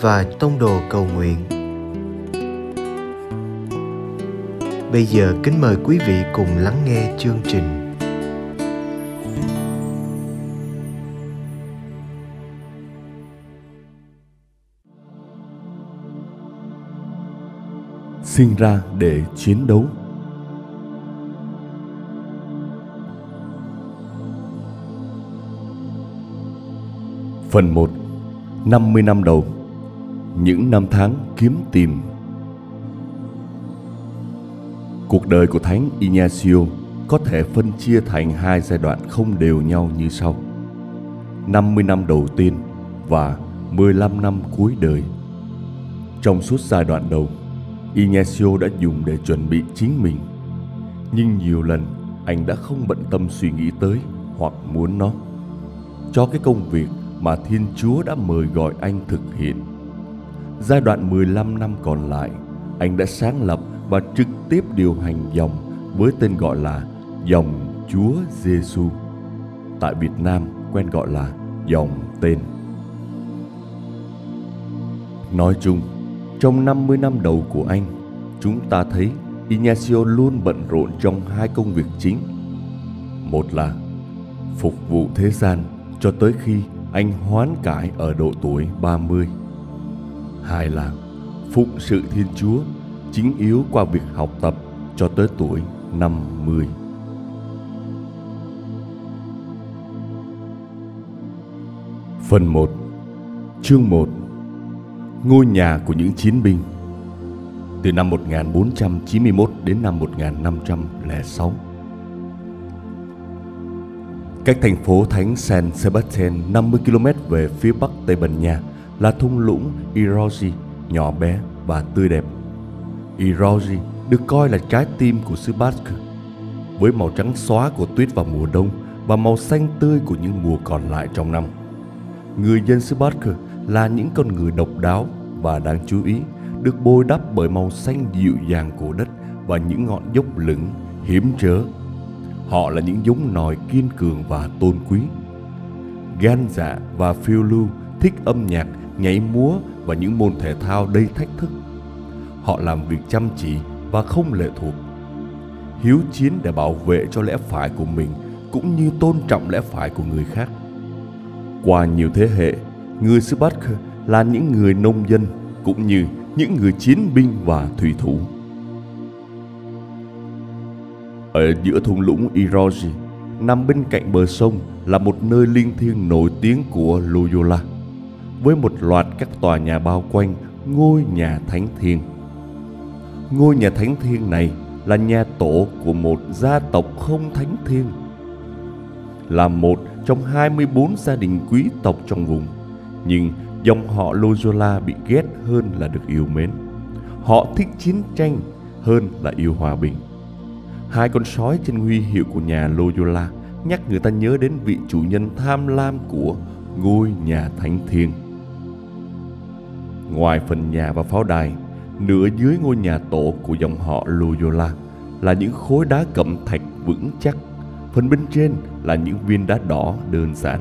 và Tông Đồ Cầu Nguyện. Bây giờ kính mời quý vị cùng lắng nghe chương trình. sinh ra để chiến đấu Phần 1 50 năm đầu những năm tháng kiếm tìm Cuộc đời của Thánh Ignacio có thể phân chia thành hai giai đoạn không đều nhau như sau 50 năm đầu tiên và 15 năm cuối đời Trong suốt giai đoạn đầu, Ignacio đã dùng để chuẩn bị chính mình. Nhưng nhiều lần, anh đã không bận tâm suy nghĩ tới hoặc muốn nó. Cho cái công việc mà Thiên Chúa đã mời gọi anh thực hiện. Giai đoạn 15 năm còn lại, anh đã sáng lập và trực tiếp điều hành dòng với tên gọi là dòng Chúa Giêsu. Tại Việt Nam quen gọi là dòng tên. Nói chung, trong 50 năm đầu của anh, chúng ta thấy Ignacio luôn bận rộn trong hai công việc chính. Một là phục vụ thế gian cho tới khi anh hoán cải ở độ tuổi 30. Hai là phụng sự Thiên Chúa, chính yếu qua việc học tập cho tới tuổi 50. Phần 1 Chương 1 Ngôi nhà của những chiến binh từ năm 1491 đến năm 1506. Cách thành phố Thánh San Sebastian 50 km về phía bắc Tây Ban Nha là thung lũng Irosi nhỏ bé và tươi đẹp. Irosi được coi là trái tim của xứ Basque với màu trắng xóa của tuyết vào mùa đông và màu xanh tươi của những mùa còn lại trong năm. Người dân xứ Basque là những con người độc đáo và đáng chú ý được bôi đắp bởi màu xanh dịu dàng của đất và những ngọn dốc lửng hiểm trở. Họ là những giống nòi kiên cường và tôn quý. Gan dạ và phiêu lưu thích âm nhạc, nhảy múa và những môn thể thao đầy thách thức. Họ làm việc chăm chỉ và không lệ thuộc. Hiếu chiến để bảo vệ cho lẽ phải của mình cũng như tôn trọng lẽ phải của người khác. Qua nhiều thế hệ, người xứ Bắc là những người nông dân cũng như những người chiến binh và thủy thủ. Ở giữa thung lũng Iroji, nằm bên cạnh bờ sông là một nơi linh thiêng nổi tiếng của Loyola, với một loạt các tòa nhà bao quanh ngôi nhà thánh thiêng. Ngôi nhà thánh thiêng này là nhà tổ của một gia tộc không thánh thiêng, là một trong 24 gia đình quý tộc trong vùng, nhưng dòng họ Loyola bị ghét hơn là được yêu mến. Họ thích chiến tranh hơn là yêu hòa bình. Hai con sói trên huy hiệu của nhà Loyola nhắc người ta nhớ đến vị chủ nhân tham lam của ngôi nhà thánh thiên. Ngoài phần nhà và pháo đài, nửa dưới ngôi nhà tổ của dòng họ Loyola là những khối đá cẩm thạch vững chắc, phần bên trên là những viên đá đỏ đơn giản.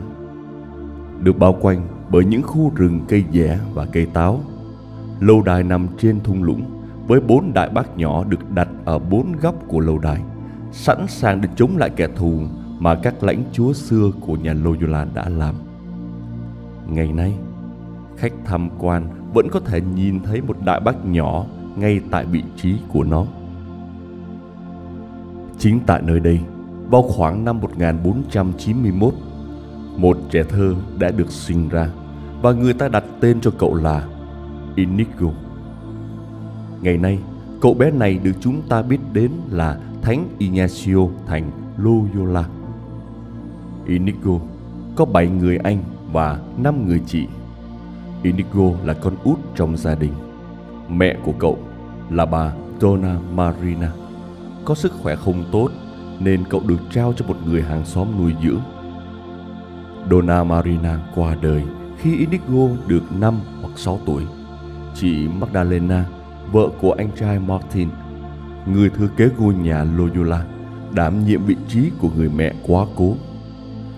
Được bao quanh bởi những khu rừng cây dẻ và cây táo. Lâu đài nằm trên thung lũng với bốn đại bác nhỏ được đặt ở bốn góc của lâu đài, sẵn sàng để chống lại kẻ thù mà các lãnh chúa xưa của nhà Loyola đã làm. Ngày nay, khách tham quan vẫn có thể nhìn thấy một đại bác nhỏ ngay tại vị trí của nó. Chính tại nơi đây, vào khoảng năm 1491, một trẻ thơ đã được sinh ra và người ta đặt tên cho cậu là Inigo. Ngày nay, cậu bé này được chúng ta biết đến là Thánh Ignacio thành Loyola. Inigo có 7 người anh và 5 người chị. Inigo là con út trong gia đình. Mẹ của cậu là bà Donna Marina. Có sức khỏe không tốt nên cậu được trao cho một người hàng xóm nuôi dưỡng. Donna Marina qua đời khi Inigo được 5 hoặc 6 tuổi. Chị Magdalena, vợ của anh trai Martin, người thừa kế ngôi nhà Loyola, đảm nhiệm vị trí của người mẹ quá cố.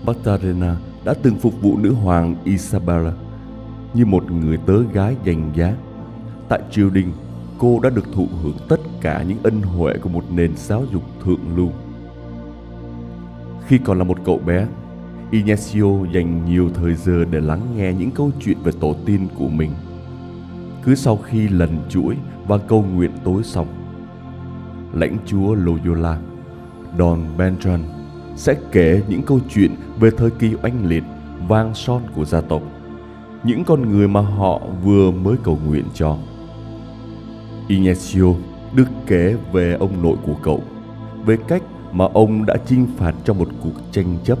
Magdalena đã từng phục vụ nữ hoàng Isabella như một người tớ gái danh giá. Tại triều đình, cô đã được thụ hưởng tất cả những ân huệ của một nền giáo dục thượng lưu. Khi còn là một cậu bé, Ignacio dành nhiều thời giờ để lắng nghe những câu chuyện về tổ tiên của mình. Cứ sau khi lần chuỗi và câu nguyện tối xong, lãnh chúa Loyola, Don Benjon sẽ kể những câu chuyện về thời kỳ oanh liệt, vang son của gia tộc, những con người mà họ vừa mới cầu nguyện cho. Ignacio được kể về ông nội của cậu, về cách mà ông đã chinh phạt trong một cuộc tranh chấp.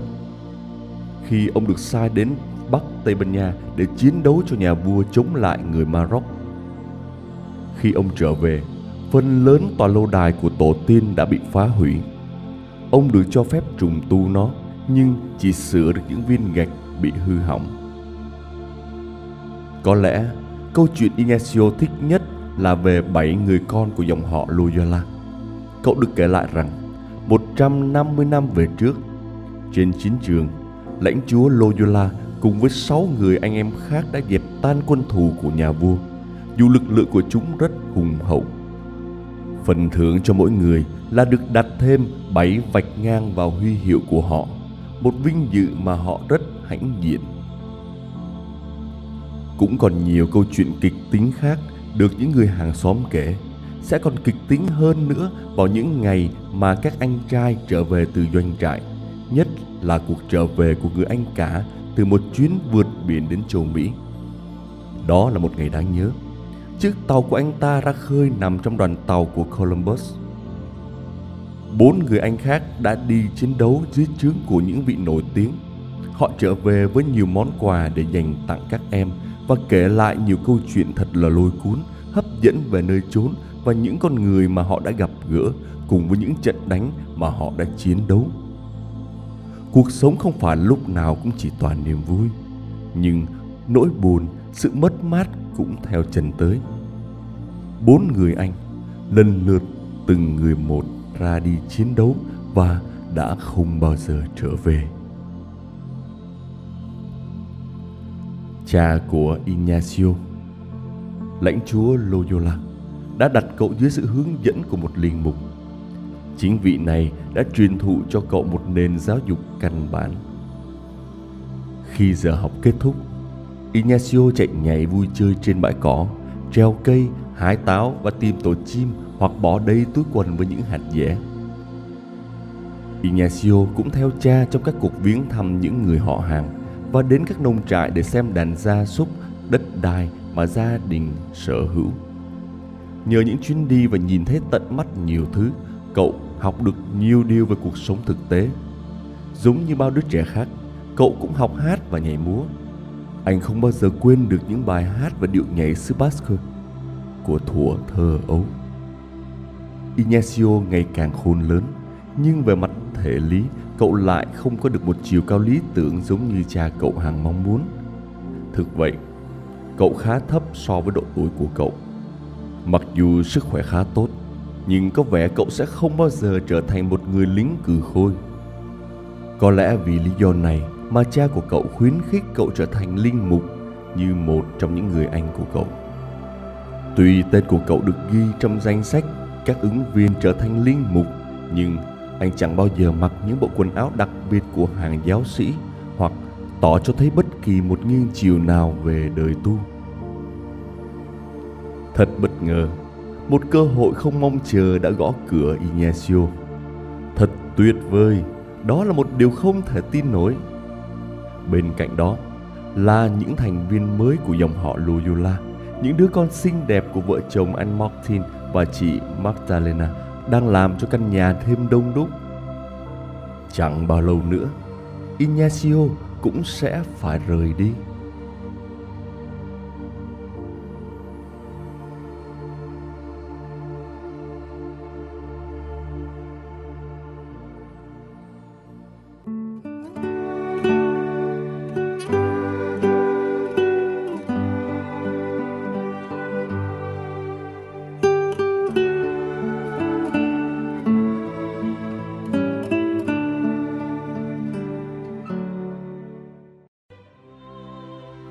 Khi ông được sai đến Bắc Tây Ban Nha để chiến đấu cho nhà vua chống lại người Maroc. Khi ông trở về, phần lớn tòa lâu đài của tổ tiên đã bị phá hủy. Ông được cho phép trùng tu nó, nhưng chỉ sửa được những viên gạch bị hư hỏng. Có lẽ câu chuyện Inesio thích nhất là về bảy người con của dòng họ Loyola. Cậu được kể lại rằng 150 năm về trước, trên chiến trường, lãnh chúa Loyola cùng với sáu người anh em khác đã dẹp tan quân thù của nhà vua, dù lực lượng của chúng rất hùng hậu. Phần thưởng cho mỗi người là được đặt thêm bảy vạch ngang vào huy hiệu của họ, một vinh dự mà họ rất hãnh diện. Cũng còn nhiều câu chuyện kịch tính khác được những người hàng xóm kể sẽ còn kịch tính hơn nữa vào những ngày mà các anh trai trở về từ doanh trại, nhất là cuộc trở về của người anh cả từ một chuyến vượt biển đến châu Mỹ. Đó là một ngày đáng nhớ. Chiếc tàu của anh ta ra khơi nằm trong đoàn tàu của Columbus. Bốn người anh khác đã đi chiến đấu dưới trướng của những vị nổi tiếng. Họ trở về với nhiều món quà để dành tặng các em và kể lại nhiều câu chuyện thật là lôi cuốn, hấp dẫn về nơi chốn và những con người mà họ đã gặp gỡ cùng với những trận đánh mà họ đã chiến đấu. Cuộc sống không phải lúc nào cũng chỉ toàn niềm vui, nhưng nỗi buồn, sự mất mát cũng theo chân tới. Bốn người anh lần lượt từng người một ra đi chiến đấu và đã không bao giờ trở về. Cha của Ignacio, lãnh chúa Loyola, đã đặt cậu dưới sự hướng dẫn của một linh mục. Chính vị này đã truyền thụ cho cậu một nền giáo dục căn bản. Khi giờ học kết thúc, Ignacio chạy nhảy vui chơi trên bãi cỏ, treo cây, hái táo và tìm tổ chim hoặc bỏ đầy túi quần với những hạt dẻ. Ignacio cũng theo cha trong các cuộc viếng thăm những người họ hàng và đến các nông trại để xem đàn gia súc, đất đai mà gia đình sở hữu. Nhờ những chuyến đi và nhìn thấy tận mắt nhiều thứ, cậu học được nhiều điều về cuộc sống thực tế. Giống như bao đứa trẻ khác, cậu cũng học hát và nhảy múa. Anh không bao giờ quên được những bài hát và điệu nhảy xứ Basque của thuở thơ ấu. Ignacio ngày càng khôn lớn, nhưng về mặt thể lý, cậu lại không có được một chiều cao lý tưởng giống như cha cậu hàng mong muốn. Thực vậy, cậu khá thấp so với độ tuổi của cậu. Mặc dù sức khỏe khá tốt, nhưng có vẻ cậu sẽ không bao giờ trở thành một người lính cừ khôi. Có lẽ vì lý do này mà cha của cậu khuyến khích cậu trở thành linh mục như một trong những người anh của cậu. Tuy tên của cậu được ghi trong danh sách các ứng viên trở thành linh mục, nhưng anh chẳng bao giờ mặc những bộ quần áo đặc biệt của hàng giáo sĩ hoặc tỏ cho thấy bất kỳ một nghiêng chiều nào về đời tu. Thật bất ngờ, một cơ hội không mong chờ đã gõ cửa Ignacio. Thật tuyệt vời, đó là một điều không thể tin nổi. Bên cạnh đó là những thành viên mới của dòng họ Loyola, những đứa con xinh đẹp của vợ chồng anh Martin và chị Magdalena đang làm cho căn nhà thêm đông đúc. Chẳng bao lâu nữa, Ignacio cũng sẽ phải rời đi.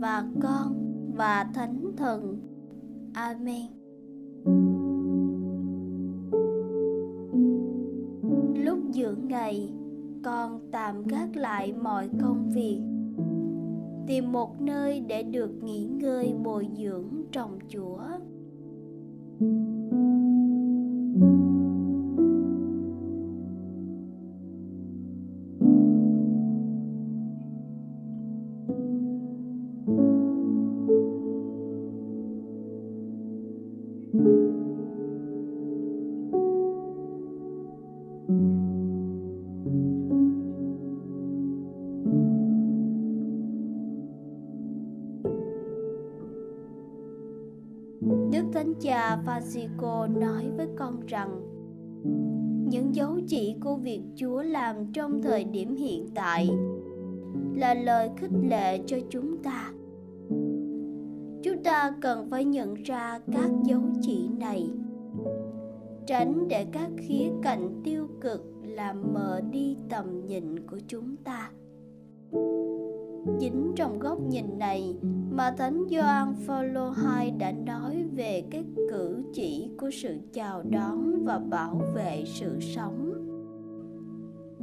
và Con và Thánh Thần. Amen. Lúc giữa ngày, con tạm gác lại mọi công việc, tìm một nơi để được nghỉ ngơi bồi dưỡng trong Chúa. thank you Cha Francisco nói với con rằng những dấu chỉ của việc Chúa làm trong thời điểm hiện tại là lời khích lệ cho chúng ta. Chúng ta cần phải nhận ra các dấu chỉ này, tránh để các khía cạnh tiêu cực làm mờ đi tầm nhìn của chúng ta chính trong góc nhìn này mà thánh Gioan Phaolô II đã nói về cái cử chỉ của sự chào đón và bảo vệ sự sống.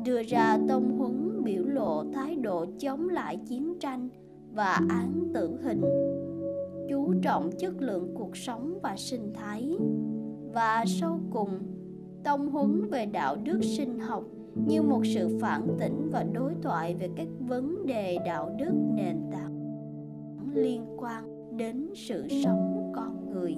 Đưa ra tông huấn biểu lộ thái độ chống lại chiến tranh và án tử hình. Chú trọng chất lượng cuộc sống và sinh thái. Và sau cùng, tông huấn về đạo đức sinh học như một sự phản tỉnh và đối thoại về các vấn đề đạo đức, nền tảng liên quan đến sự sống con người.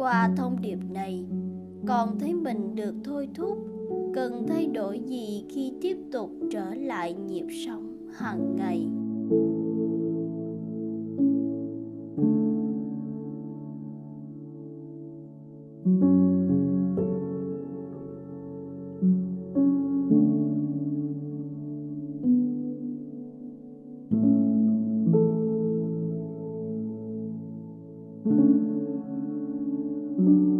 Qua thông điệp này con thấy mình được thôi thúc, cần thay đổi gì khi tiếp tục trở lại nhịp sống hàng ngày? Nhân